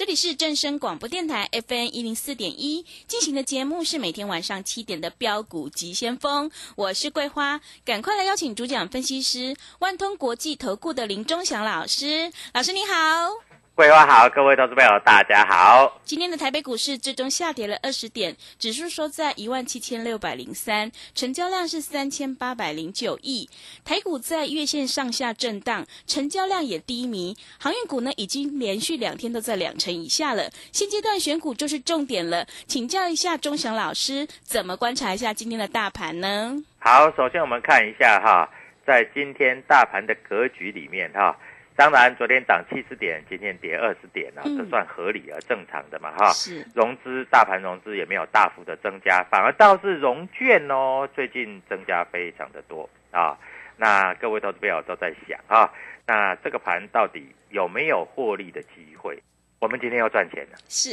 这里是正声广播电台 FN 一零四点一进行的节目是每天晚上七点的标股急先锋，我是桂花，赶快来邀请主讲分析师万通国际投顾的林忠祥老师，老师你好。桂花好，各位投资朋友大家好。今天的台北股市最终下跌了二十点，指数收在一万七千六百零三，成交量是三千八百零九亿。台股在月线上下震荡，成交量也低迷。航运股呢，已经连续两天都在两成以下了。现阶段选股就是重点了，请教一下钟祥老师，怎么观察一下今天的大盘呢？好，首先我们看一下哈，在今天大盘的格局里面哈。当然，昨天涨七十点，今天跌二十点啊，这算合理而正常的嘛，哈。是。融资，大盘融资也没有大幅的增加，反而倒是融券哦，最近增加非常的多啊。那各位投资友都在想啊，那这个盘到底有没有获利的机会？我们今天要赚钱了，是。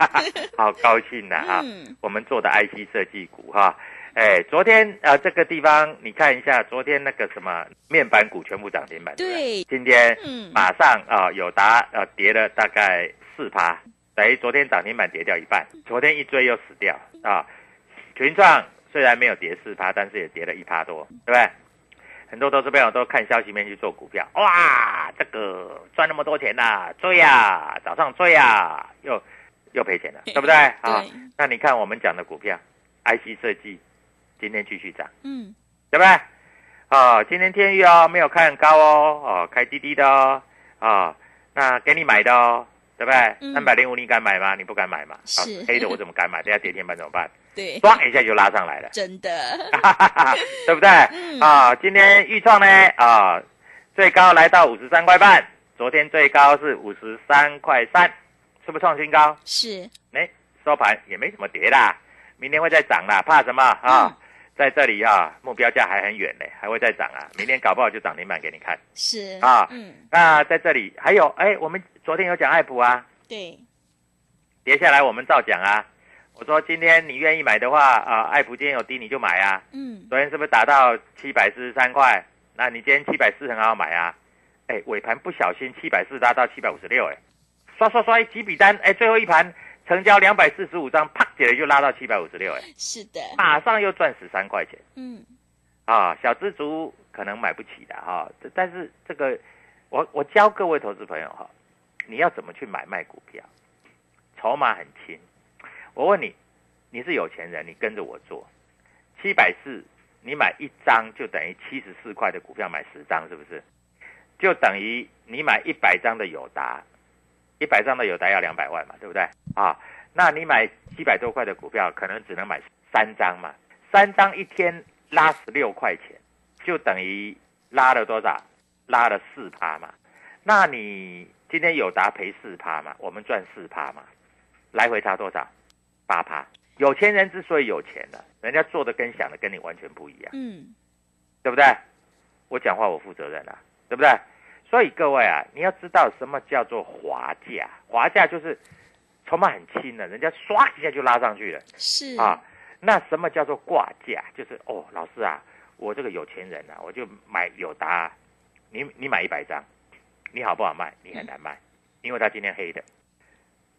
好高兴的啊！嗯我们做的 IC 设计股哈。哎，昨天啊，这个地方你看一下，昨天那个什么面板股全部涨停板，对，今天马上啊，有达呃跌了大概四趴，等于昨天涨停板跌掉一半，昨天一追又死掉啊。群创虽然没有跌四趴，但是也跌了一趴多，对不对？很多投资朋友都看消息面去做股票，哇，这个赚那么多钱呐，追呀，早上追呀，又又赔钱了，对不对？啊，那你看我们讲的股票，IC 设计。今天继续涨，嗯，对不对？啊，今天天域哦，没有开很高哦，哦，开低低的哦，啊，那给你买的哦，对不对？三百零五你敢买吗？你不敢买嘛？是黑的我怎么敢买？等下跌停板怎么办？对，唰一下就拉上来了，真的，对不对？啊，今天预创呢啊，最高来到五十三块半，昨天最高是五十三块三，是不是创新高？是，哎，收盘也没怎么跌啦。明天会再涨啦，怕什么啊？在这里啊，目标价还很远呢，还会再涨啊！明天搞不好就涨停板给你看。是啊，嗯，那在这里还有，哎，我们昨天有讲爱普啊，对，跌下来我们照讲啊。我说今天你愿意买的话啊，爱普今天有低你就买啊。嗯，昨天是不是达到七百四十三块？那你今天七百四很好买啊。哎，尾盘不小心七百四拉到七百五十六，哎，刷刷刷几笔单，哎，最后一盘。成交两百四十五张，啪起来就拉到七百五十六，哎，是的，马上又赚十三块钱，嗯，啊，小资族可能买不起的哈，但是这个，我我教各位投资朋友哈，你要怎么去买卖股票，筹码很轻，我问你，你是有钱人，你跟着我做，七百四，你买一张就等于七十四块的股票买十张，是不是？就等于你买一百张的友达。一百张的有达要两百万嘛，对不对啊？那你买七百多块的股票，可能只能买三张嘛。三张一天拉十六块钱，就等于拉了多少？拉了四趴嘛。那你今天有达赔四趴嘛？我们赚四趴嘛？来回差多少？八趴。有钱人之所以有钱呢，人家做的跟想的跟你完全不一样。嗯，对对不对？我讲话我负责任啊，对不对？所以各位啊，你要知道什么叫做滑价，滑价就是筹码很轻的，人家唰一下就拉上去了是啊。那什么叫做挂价？就是哦，老师啊，我这个有钱人啊，我就买友达啊，你你买一百张，你好不好卖？你很难卖，因为它今天黑的。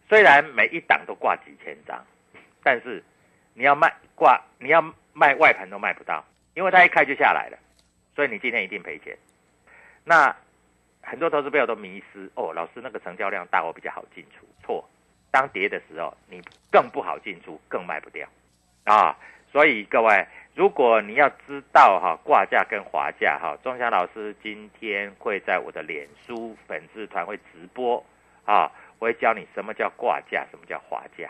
虽然每一档都挂几千张，但是你要卖挂，你要卖外盘都卖不到，因为它一开就下来了，所以你今天一定赔钱。那很多投资朋友都迷失哦，老师那个成交量大，我比较好进出。错，当跌的时候，你更不好进出，更卖不掉啊。所以各位，如果你要知道哈挂价跟滑价哈，钟祥老师今天会在我的脸书粉丝团会直播啊，我会教你什么叫挂价，什么叫滑价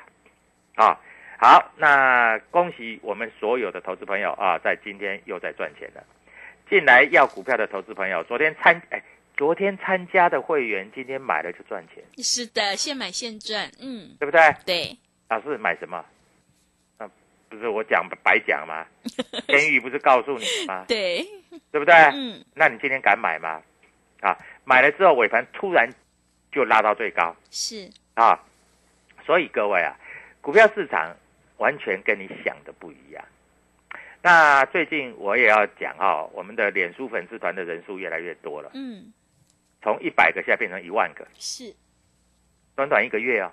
啊。好，那恭喜我们所有的投资朋友啊，在今天又在赚钱了。进来要股票的投资朋友，昨天参哎，昨天参加的会员，今天买了就赚钱，是的，现买现赚，嗯，对不对？对，老师买什么？那、不是我讲白讲吗？天宇不是告诉你吗？对，对不对？嗯，那你今天敢买吗？啊，买了之后尾盘突然就拉到最高是，啊，所以各位啊，股票市场完全跟你想的不一样。那最近我也要讲哦，我们的脸书粉丝团的人数越来越多了，嗯，从一百个现在变成一万个，是，短短一个月哦，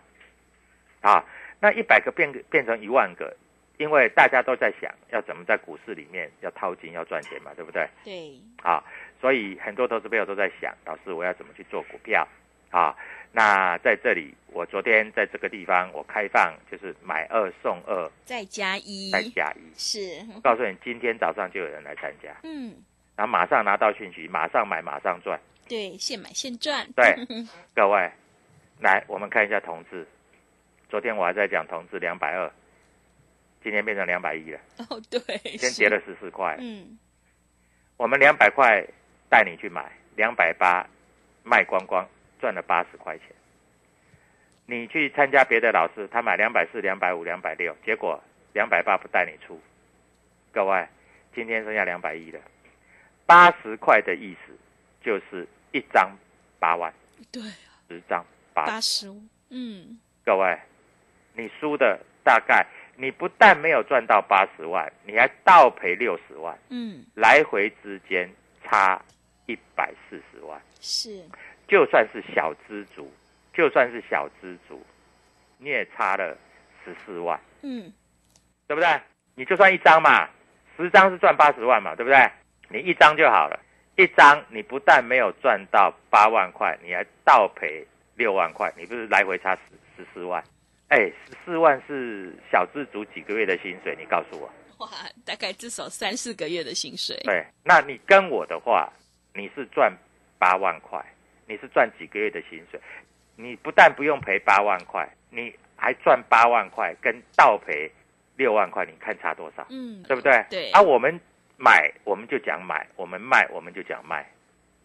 啊，那一百个变变成一万个，因为大家都在想要怎么在股市里面要掏金要赚钱嘛，对。不对？对，啊，所以很多投资朋友都在想，老师我要怎么去做股票？啊？那在这里，我昨天在这个地方我开放就是买二送二。再加一，再加一，是，告诉你今天早上就有人来参加，嗯，然后马上拿到讯息，马上买马上赚。对，现买现赚，对，各位，来我们看一下同志，昨天我还在讲同志两百二，今天变成两百一了，哦，对，先跌了十四块。嗯，我们两百块带你去买，两百八卖光光，赚了八十块钱。你去参加别的老师，他买两百四、两百五、两百六，结果两百八不带你出。各位，今天剩下两百一了，八十块的意思就是一张八万，对，十张八八十五，嗯，各位，你输的大概，你不但没有赚到八十万，你还倒赔六十万，嗯，来回之间差一百四十万。是，就算是小资族，就算是小资族，你也差了十四万，嗯，对不对？你就算一张嘛，十张是赚八十万嘛，对不对？你一张就好了，一张你不但没有赚到八万块，你还倒赔六万块，你不是来回差十十四万？哎，十四万是小资族几个月的薪水？你告诉我。哇，大概至少三四个月的薪水，对，那你跟我的话，你是赚八万块，你是赚几个月的薪水，你不但不用赔八万块，你还赚八万块，跟倒赔六万块，你看差多少？嗯，对不对？对啊，我们买我们就讲买，我们卖我们就讲卖，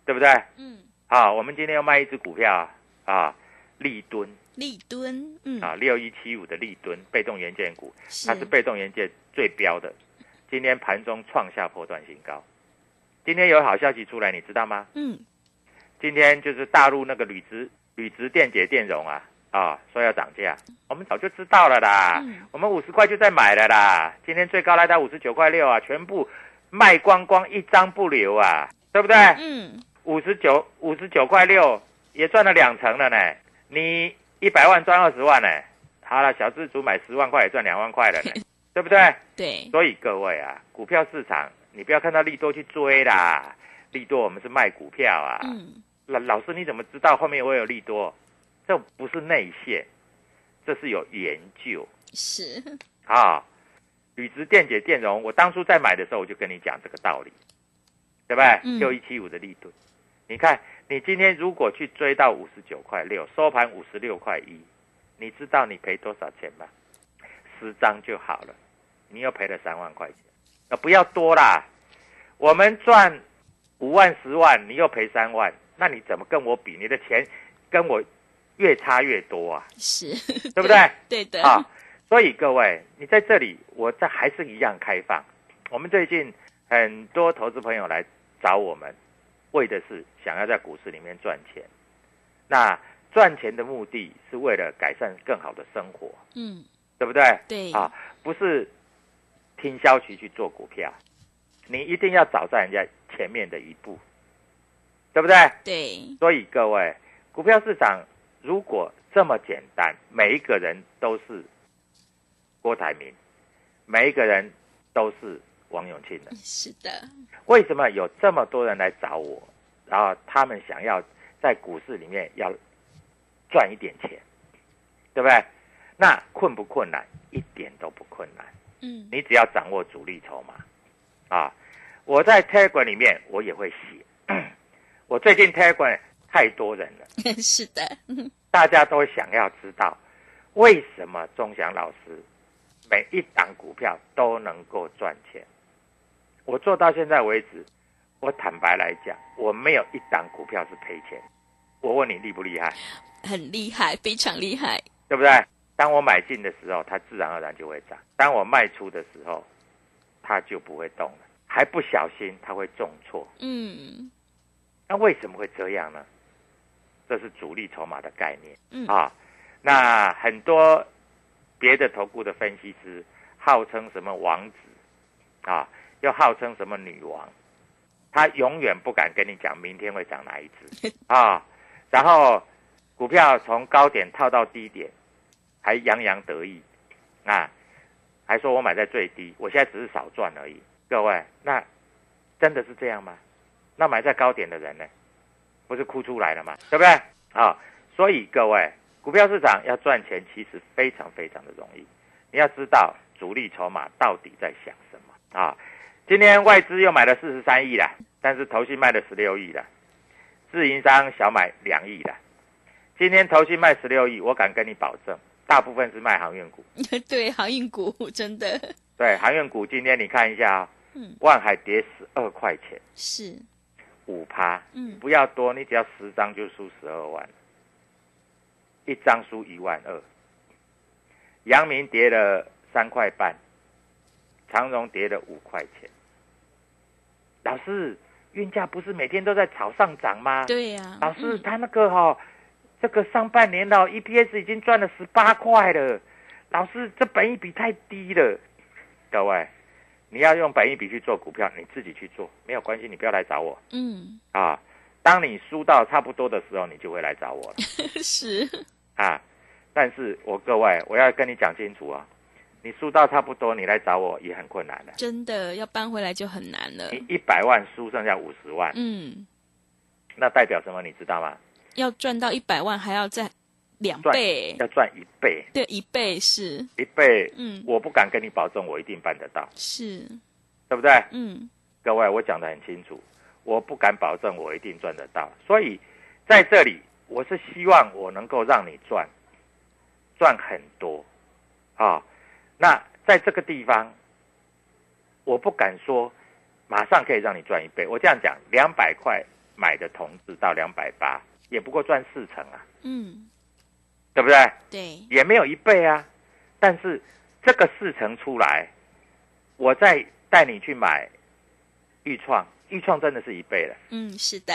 对不对？嗯，好，我们今天要卖一只股票啊，立敦立敦，嗯，啊，六一七五的立敦被动元件股，它是被动元件最标的，今天盘中创下破断新高。今天有好消息出来，你知道吗？嗯，今天就是大陆那个铝直铝直电解电容啊啊，说要涨价，我们早就知道了啦。嗯我们五十块就在买了啦，今天最高来到五十九块六啊，全部卖光光，一张不留啊，对不对？嗯，五十九五十九块六也赚了两成了呢。你一百万赚二十万呢，好了，小资主买十万块也赚两万块了呢，对不对？对，所以各位啊，股票市场你不要看到利多去追啦，利多我们是卖股票啊。嗯，老老师你怎么知道后面会有利多？这不是内线，这是有研究是，啊。铝直电解电容，我当初在买的时候我就跟你讲这个道理，对不对？嗯六一七五的利润，你看你今天如果去追到五十九块六，收盘五十六块一，你知道你赔多少钱吗？十张就好了，你又赔了三万块钱，那不要多啦。我们赚五万十万，你又赔三万，那你怎么跟我比？你的钱跟我越差越多啊，是，对不对？对的，啊，所以各位，你在这里，我这还是一样开放。我们最近很多投资朋友来找我们，为的是想要在股市里面赚钱。那赚钱的目的是为了改善更好的生活，嗯，对不对？对，啊，不是听消息去做股票，你一定要走在人家前面的一步，对不对？对，所以各位，股票市场如果这么简单，每一个人都是郭台铭，每一个人都是王永庆的，是的，为什么有这么多人来找我？然后他们想要在股市里面要赚一点钱，对不对？那困不困难？一点都不困难。嗯，你只要掌握主力筹码，啊，我在 Telegram 里面我也会写。我最近 Telegram 太多人了，是的，大家都想要知道为什么钟祥老师每一档股票都能够赚钱。我做到现在为止，我坦白来讲，我没有一档股票是赔钱。我问你厉不厉害？很厉害，非常厉害，对不对？当我买进的时候，它自然而然就会涨；当我卖出的时候，它就不会动了。还不小心，它会重挫。嗯，那为什么会这样呢？这是主力筹码的概念。嗯啊，那很多别的投顾的分析师号称什么王子啊，又号称什么女王，他永远不敢跟你讲明天会涨哪一只 啊。然后股票从高点套到低点，还洋洋得意啊，还说我买在最低，我现在只是少赚而已。各位，那真的是这样吗？那买在高点的人呢，不是哭出来了吗？对不对？啊，所以各位，股票市场要赚钱，其实非常非常的容易。你要知道主力筹码到底在想什么啊？今天外资又买了四十三亿了，但是投信卖了十六亿了，自营商小买两亿了。今天投信卖十六亿，我敢跟你保证，大部分是卖航运股。对，航运股 真的对，航运股今天你看一下啊、嗯万海跌十二块钱，是，五趴，嗯不要多，你只要十张就输十二万，一张输一万二。阳明跌了三块半，长荣跌了五块钱。老师，运价不是每天都在炒上涨吗？对呀、老师，嗯他那个哈、这个上半年的，EPS 已经赚了十八块了。老师，这本益比太低了。各位，你要用本益比去做股票，你自己去做没有关系，你不要来找我嗯，啊。当你输到差不多的时候，你就会来找我了 是，啊。但是我各位，我要跟你讲清楚啊，你输到差不多，你来找我也很困难的。真的要搬回来就很难了。你一百万输剩下五十万，嗯，那代表什么？你知道吗？要赚到一百万还要再两赚倍，要赚一倍，对，一倍是，一倍。嗯，我不敢跟你保证，我一定办得到，是，对不对？嗯，各位，我讲的很清楚，我不敢保证我一定赚得到。所以在这里，我是希望我能够让你赚，赚很多啊。那在这个地方，我不敢说马上可以让你赚一倍。我这样讲，两百块买的同志到两百八，也不过赚四成啊，嗯，对不对？对，也没有一倍啊。但是这个四成出来，我再带你去买豫创，豫创真的是一倍了，嗯，是的，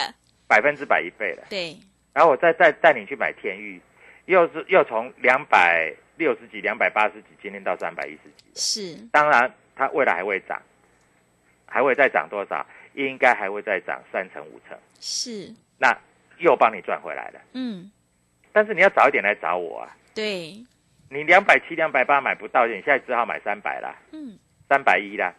百分之百一倍了。对，然后我再带带你去买天域，又是又从两百六十几、两百八十几，今天到三百一十几。是，当然，它未来还会涨，还会再涨多少？应该还会再涨三成五成，是，那又帮你赚回来了。嗯，但是你要早一点来找我啊！对，你两百七、两百八买不到，你现在只好买三百啦，嗯，三百一啦。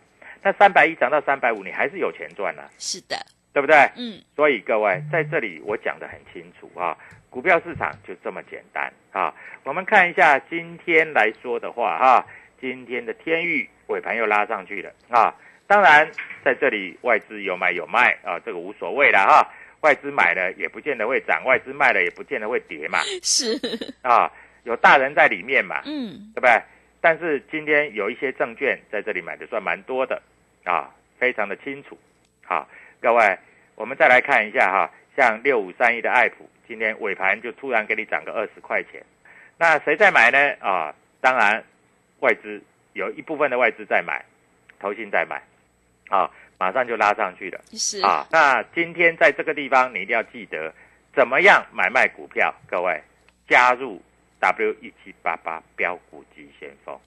那三百一涨到三百五，你还是有钱赚啦、是的，对不对？嗯，所以各位在这里我讲得很清楚啊，股票市场就这么简单啊。我们看一下今天来说的话哈、今天的天域尾盘又拉上去了啊。当然在这里外资有买有卖啊，这个无所谓了哈、外资买了也不见得会涨，外资卖了也不见得会跌嘛 是，啊，有大人在里面嘛，嗯，对不对？但是今天有一些证券在这里买的算蛮多的啊，非常的清楚。好，各位，我们再来看一下哈，像六五三一的爱普，今天尾盘就突然给你涨个二十块钱，那谁在买呢？啊，当然外资有一部分的外资在买，投信在买，啊，马上就拉上去了是啊。那今天在这个地方，你一定要记得怎么样买卖股票，各位加入 W 一七八八标股急先锋，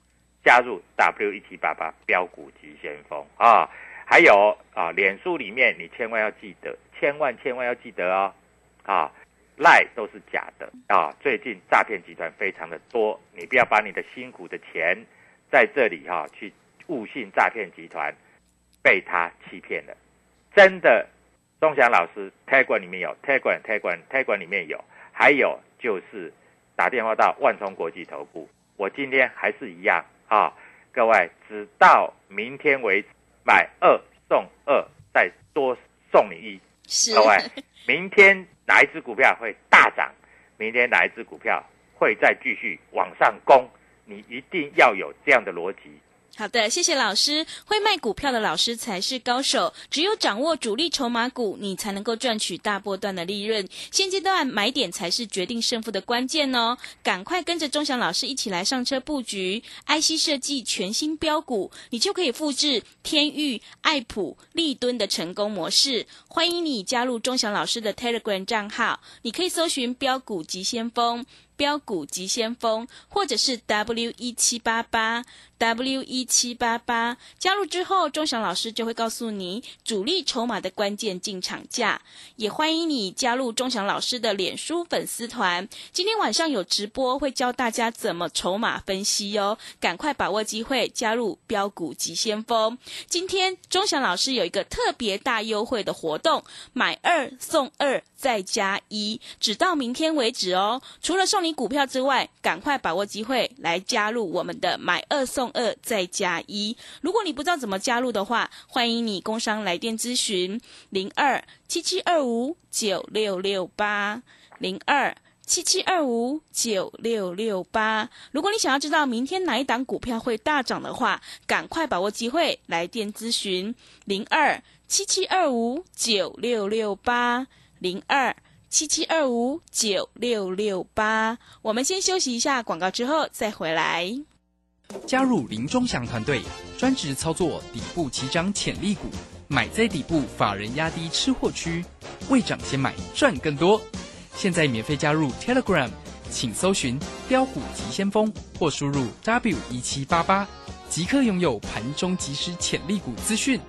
加入 W 一七八八标股急先锋啊。还有啊，脸书里面你千万要记得，千万千万要记得哦，啊，赖都是假的啊！最近诈骗集团非常的多，你不要把你的辛苦的钱在这里哈、去误信诈骗集团，被他欺骗了。真的，钟祥老师 t 管里面有 t 管 t 管 t 管里面有，还有就是打电话到万通国际投顾，我今天还是一样啊，各位，直到明天为止，买二送二，再多送你一。是各位，明天哪一只股票会大涨？明天哪一只股票会再继续往上攻？你一定要有这样的逻辑。好的，谢谢老师。会卖股票的老师才是高手，只有掌握主力筹码股，你才能够赚取大波段的利润。现阶段买点才是决定胜负的关键哦！赶快跟着钟祥老师一起来上车布局 IC 设计全新标股，你就可以复制天域、爱普、立敦的成功模式。欢迎你加入钟祥老师的 Telegram 账号，你可以搜寻标股急先锋。标股急先锋，或者是 W 一七八八 W 一七八八，加入之后，钟祥老师就会告诉你主力筹码的关键进场价。也欢迎你加入钟祥老师的脸书粉丝团，今天晚上有直播，会教大家怎么筹码分析哦。赶快把握机会，加入标股急先锋。今天钟祥老师有一个特别大优惠的活动，买二送二再加一，只到明天为止哦。除了送你股票之外，赶快把握机会来加入我们的买二送二再加一。如果你不知道怎么加入的话，欢迎你工商来电咨询零二七七二五九六六八零二。七七二五九六六八。如果你想要知道明天哪一档股票会大涨的话，赶快把握机会来电咨询零二七七二五九六六八零二七七二五九六六八。我们先休息一下广告，之后再回来。加入林中祥团队，专职操作底部起涨潜力股，买在底部，法人压低吃货区，未涨先买赚更多。现在免费加入 Telegram，请搜寻“标股急先锋”或输入 W 一七八八，即刻拥有盘中即时潜力股资讯。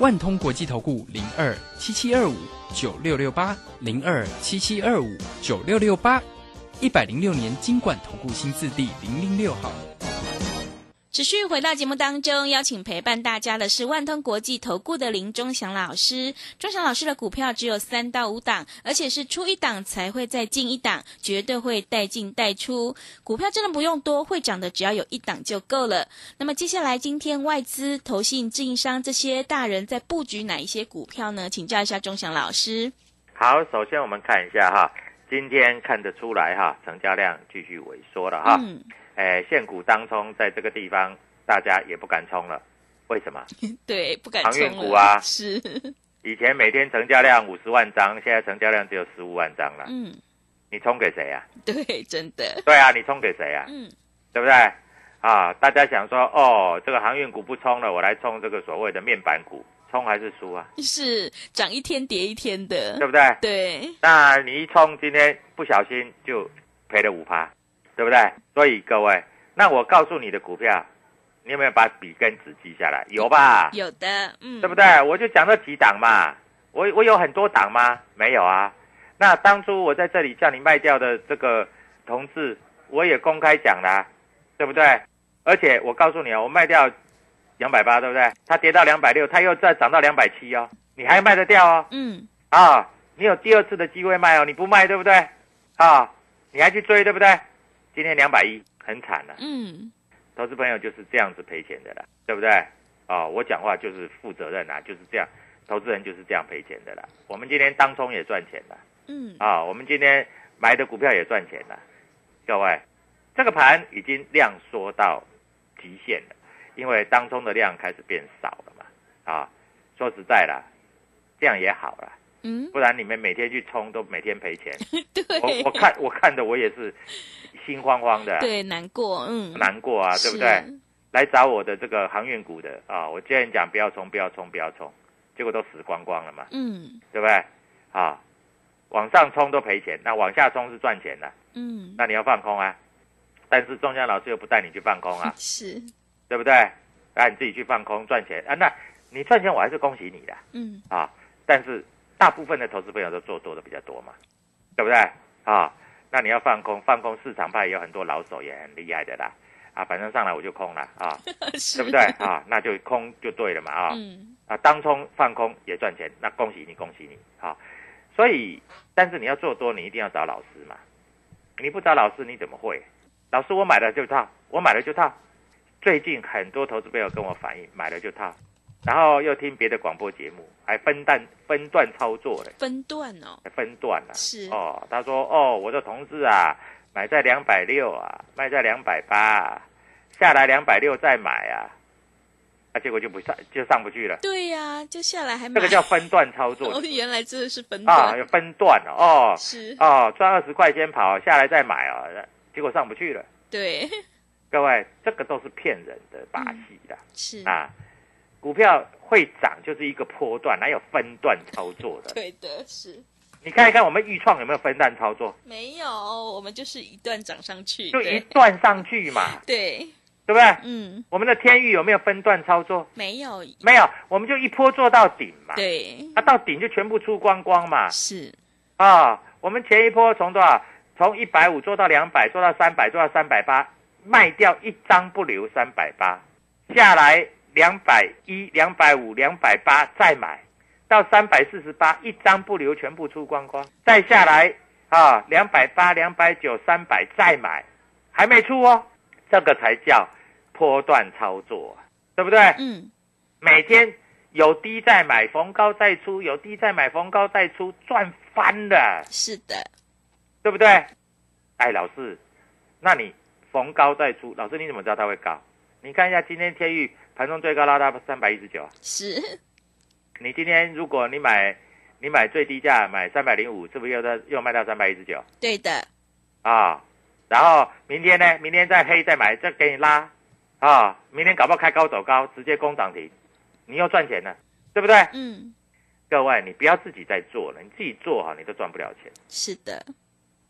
万通国际投顾零二七七二五九六六八零二七七二五九六六八，一百零六年经管投顾新字第零零六号。持续回到节目当中，邀请陪伴大家的是万通国际投顾的林忠祥老师。忠祥老师的股票只有三到五档，而且是出一档才会再进一档，绝对会带进带出。股票真的不用多，会涨的只要有一档就够了。那么接下来，今天外资、投信、自营商这些大人在布局哪一些股票呢？请教一下忠祥老师。好，首先我们看一下哈，今天看得出来哈，成交量继续萎缩了哈。嗯，哎，现股当冲在这个地方，大家也不敢冲了，为什么？对，不敢航运。股啊是，以前每天成交量五十万张，现在成交量只有十五万张了，嗯，你冲给谁呀、对，真的，对啊，你冲给谁呀、嗯，对不对？啊，大家想说，哦，这个航运股不冲了，我来冲这个所谓的面板股，冲还是输啊？是涨一天跌一天的对，不对？对，那你一冲，今天不小心就赔了五趴，对不对？所以各位，那我告诉你的股票，你有没有把笔跟纸记下来？有吧？有的，嗯，对不对？我就讲这几档嘛，我我有很多档吗？没有啊。那当初我在这里叫你卖掉的这个同志，我也公开讲啦、对不对？而且我告诉你啊，我卖掉两百八，对不对？它跌到两百六，它又再涨到两百七哦，你还卖得掉哦？嗯，啊，你有第二次的机会卖哦，你不卖对不对？啊，你还去追对不对？今天两百一，很惨了、嗯，投资朋友就是这样子赔钱的啦，对不对？哦，我讲话就是负责任啦，就是这样，投资人就是这样赔钱的啦。我们今天当冲也赚钱了嗯，啊，我们今天买的股票也赚钱了。各位，这个盘已经量缩到极限了，因为当冲的量开始变少了嘛。啊，说实在啦，这样也好啦，嗯，不然你们每天去冲都每天赔钱。对，我我看我看的我也是心慌慌的啊，对难过，嗯，难过啊，对不对？来找我的这个航运股的啊，我既然讲不要冲，不要冲，不要冲，结果都死光光了嘛，嗯。对不对？啊，往上冲都赔钱，那往下冲是赚钱的，嗯，那你要放空啊。但是中江老师又不带你去放空啊，是，对不对？那你自己去放空赚钱。啊，那你赚钱我还是恭喜你的。嗯。啊。但是大部分的投资朋友都做多的比较多嘛，对不对？啊，那你要放空，放空市场派也有很多老手也很厉害的啦。啊，反正上来我就空了啊，对不对？啊，那就空就对了嘛啊。嗯啊，当冲放空也赚钱，那恭喜你，恭喜你，啊。所以，但是你要做多，你一定要找老师嘛。你不找老师，你怎么会？老师，我买了就套，我买了就套。最近很多投资朋友跟我反映，买了就套，然后又听别的广播节目，还分段分段操作嘞，分段哦，还分段啊、是。哦，他说哦，我的同事啊，买在两百六啊，卖在两百八，啊下来两百六再买啊，啊，结果就不上就上不去了。对呀，就下来还买。这个叫分段操作。哦，原来真的是分啊，段，有分段哦哦。是，哦，赚二十块先跑，下来再买啊，结果上不去了。对，各位，这个都是骗人的把戏的、是，啊！股票会涨就是一个波段，哪有分段操作的？对的，是你看一看我们预创有没有分段操作？没有，我们就是一段涨上去，就一段上去嘛，对，对不对？嗯，我们的天域有没有分段操作？没有，没有，我们就一波做到顶嘛。，对，啊，到顶就全部出光光嘛。是，啊，我们前一波从多少？从一百五做到两百，做到三百，做到三百八，卖掉一张不留三百八，下来两百一、两百五、两百八再买，到三百四十八，一张不留，全部出光光，再下来啊，两百八、两百九、三百再买，还没出哦，这个才叫波段操作啊，对不对？嗯，每天有低再买，逢高再出，有低再买，逢高再出，赚翻了。是的，对不对？哎，老师，那你逢高再出，老师你怎么知道它会高？你看一下今天天域盘中最高拉到三百一十九，是，你今天如果你买你买最低价买三百零五，是不是又在又卖到三百一十九对的，啊？然后明天呢？明天再黑再买，再给你拉啊！明天搞不好开高走高，直接攻涨停，你又赚钱了，对不对？嗯，各位，你不要自己在做了，你自己做好你都赚不了钱。是的，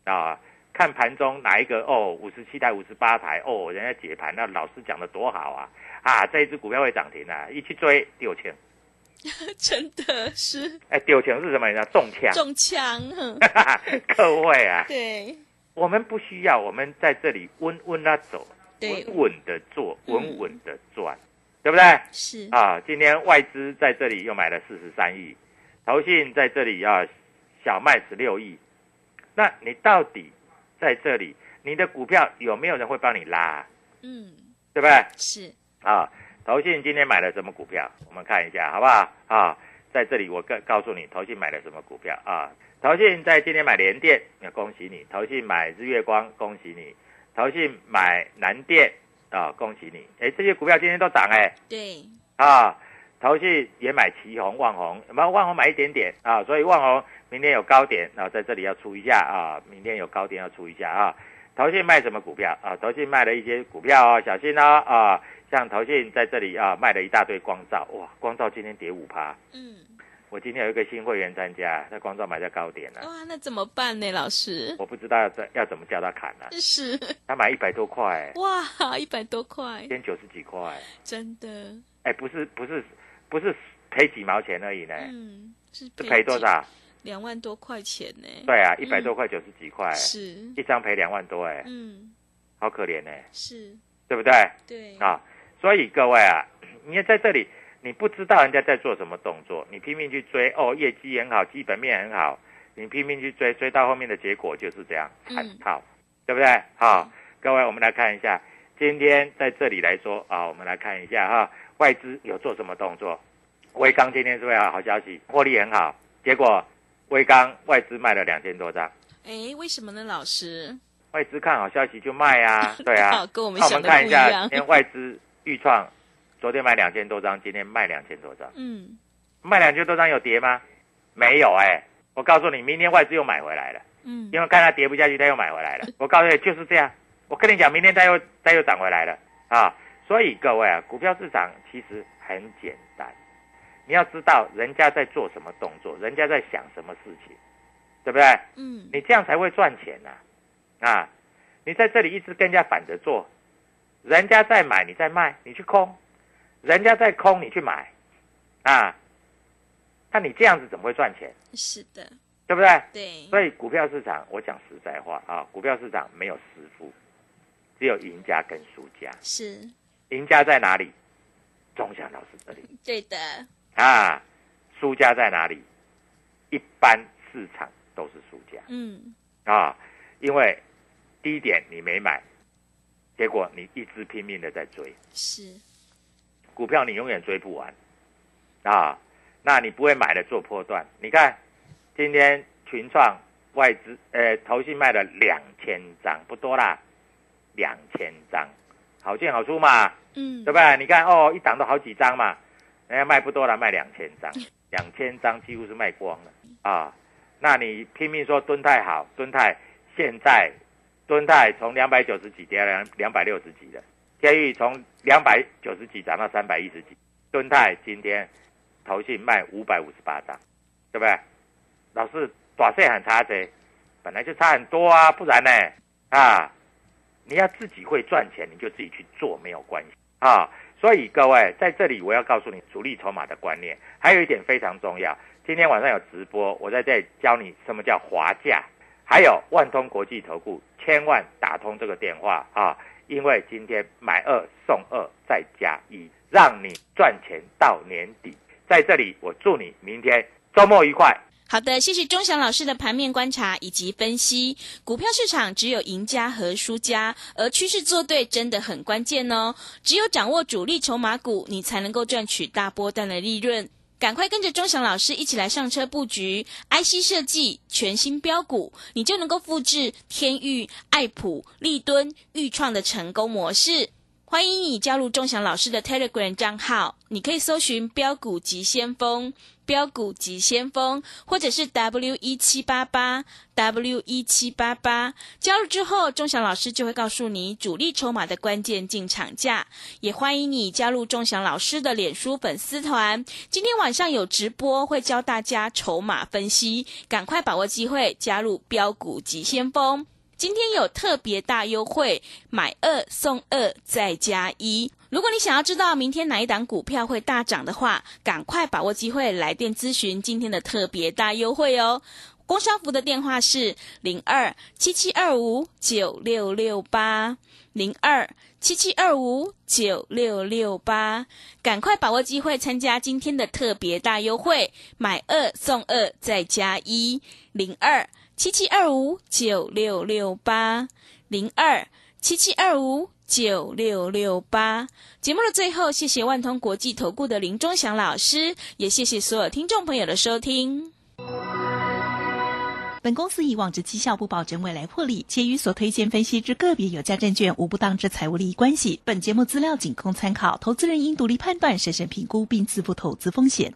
啊，看盘中哪一个哦，五十七台、五十八台哦，人家解盘，那老师讲的多好啊！啊，这一只股票会涨停啊，一去追丢钱，真的是哎，丢钱是什么？你知道中枪？中枪，哼 各位啊，对，我们不需要，我们在这里稳稳的走，对稳稳的做，嗯稳稳的赚，对不对？是，啊，今天外资在这里又买了四十三亿，投信在这里要小卖十六亿，那你到底在这里，你的股票有没有人会帮你拉？嗯，对不对？是，啊，投信今天买了什么股票？我们看一下，好不好？啊，在这里我告告诉你，投信买了什么股票啊？投信在今天买联电，那恭喜你；投信买日月光，恭喜你；投信买南电啊，恭喜你。哎，这些股票今天都涨哎、对，啊，投信也买旗红、旺红，有没有旺红买一点点啊？所以旺红明天有高点啊，在这里要出一下啊，明天有高点要出一下啊。投信卖什么股票啊？投信卖了一些股票哦，小心哦啊！像投信在这里啊卖了一大堆光照，哇，光照今天跌五趴。嗯，我今天有一个新会员参加，那光照买在高点了、哇，那怎么办呢，老师？我不知道要怎要怎么叫他砍呢、是，他买一百多块，哇，一百多块今，天九十几块，真的，哎，不是不是不是赔几毛钱而已呢，嗯，是是赔多？少？两万多块钱呢。对啊，一百多块九十几块，是，一张赔两万多，哎，嗯，好可怜呢，是，对不对？对，啊，所以各位啊，你也在这里，你不知道人家在做什么动作，你拼命去追，哦，业绩很好，基本面很好，你拼命去追，追到后面的结果就是这样套，对不对？好，各位，我们来看一下，今天在这里来说啊，我们来看一下哈，外资有做什么动作？威刚今天是不是有好消息，获利很好，结果威刚外资卖了两千多张。哎，为什么呢，老师？外资看好消息就卖啊，对啊，跟我们想的们看一下，不一样今天外资预创昨天买两千多张，今天卖两千多张，嗯，卖两千多张有跌吗？没有哎、我告诉你，明天外资又买回来了，嗯，因为看它跌不下去，它又买回来了。我告诉你就是这样，我跟你讲，明天它又它又涨回来了啊！所以各位啊，股票市场其实很简单，你要知道人家在做什么动作，人家在想什么事情，对不对？嗯，你这样才会赚钱呐、啊！你在这里一直跟人家反着做，人家在买你在卖，你去空，人家在空你去买，啊，那你这样子怎么会赚钱？是的，对不对？对，所以股票市场，我讲实在话啊，股票市场没有师傅，只有赢家跟输家。是赢家在哪里？钟祥老师这里对的，啊，输家在哪里？一般市场都是输家嗯，啊，因为低点你没买，结果你一直拼命的在追是股票，你永远追不完啊。那你不会买的做波段，你看今天群创外资呃投信卖了两千张，不多啦，两千张，好进好出嘛。嗯，对不对？你看哦，一档都好几张嘛，人家卖不多了，卖两千张，两千张几乎是卖光了啊。那你拼命说敦泰好，敦泰现在敦泰从两百九十几跌到两两百六十几了，天宇从两百九十几涨到三百一十几，敦泰今天投信卖五百五十八张，对不对？老师短线很差谁？本来就差很多啊，不然呢？啊，你要自己会赚钱，你就自己去做，没有关系啊。所以各位在这里，我要告诉你主力筹码的观念，还有一点非常重要。今天晚上有直播，我在这里教你什么叫滑价，还有万通国际投顾，千万打通这个电话啊，因为今天买二送二再加一，让你赚钱到年底。在这里，我祝你明天周末愉快。好的，谢谢钟祥老师的盘面观察以及分析。股票市场只有赢家和输家，而趋势做对真的很关键哦。只有掌握主力筹码股，你才能够赚取大波段的利润。赶快跟着钟祥老师一起来上车布局 IC 设计全新标股，你就能够复制天域、爱普、立敦、豫创的成功模式。欢迎你加入钟祥老师的 Telegram 账号，你可以搜寻“标股急先锋”、“标股急先锋”，或者是 W 一七八八 W 一七八八。加入之后，钟祥老师就会告诉你主力筹码的关键进场价。也欢迎你加入钟祥老师的脸书粉丝团，今天晚上有直播，会教大家筹码分析，赶快把握机会加入标股急先锋。今天有特别大优惠，买二送二再加一。如果你想要知道明天哪一档股票会大涨的话，赶快把握机会来电咨询今天的特别大优惠哦。工商服的电话是零二七七二五九六六八零二七七二五九六六八，赶快把握机会参加今天的特别大优惠，买二送二再加一零二。七七二五九六六八零二七七二五九六六八。节目的最后，谢谢万通国际投顾的林忠祥老师，也谢谢所有听众朋友的收听。本公司以往之绩效不保证未来获利，且与所推荐分析之个别有价证券无不当之财务利益关系。本节目资料仅供参考，投资人应独立判断、审慎评估并自负投资风险。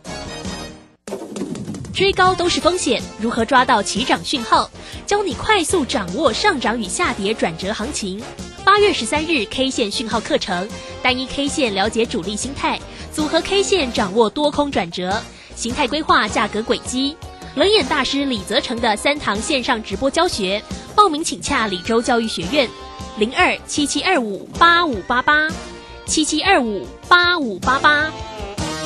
追高都是风险，如何抓到起涨讯号？教你快速掌握上涨与下跌转折行情。八月十三日 K 线讯号课程，单一 K 线了解主力心态，组合 K 线掌握多空转折，形态规划价格轨迹。冷眼大师李泽成的三堂线上直播教学，报名请洽李州教育学院，零二七七二五八五八八，七七二五八五八八。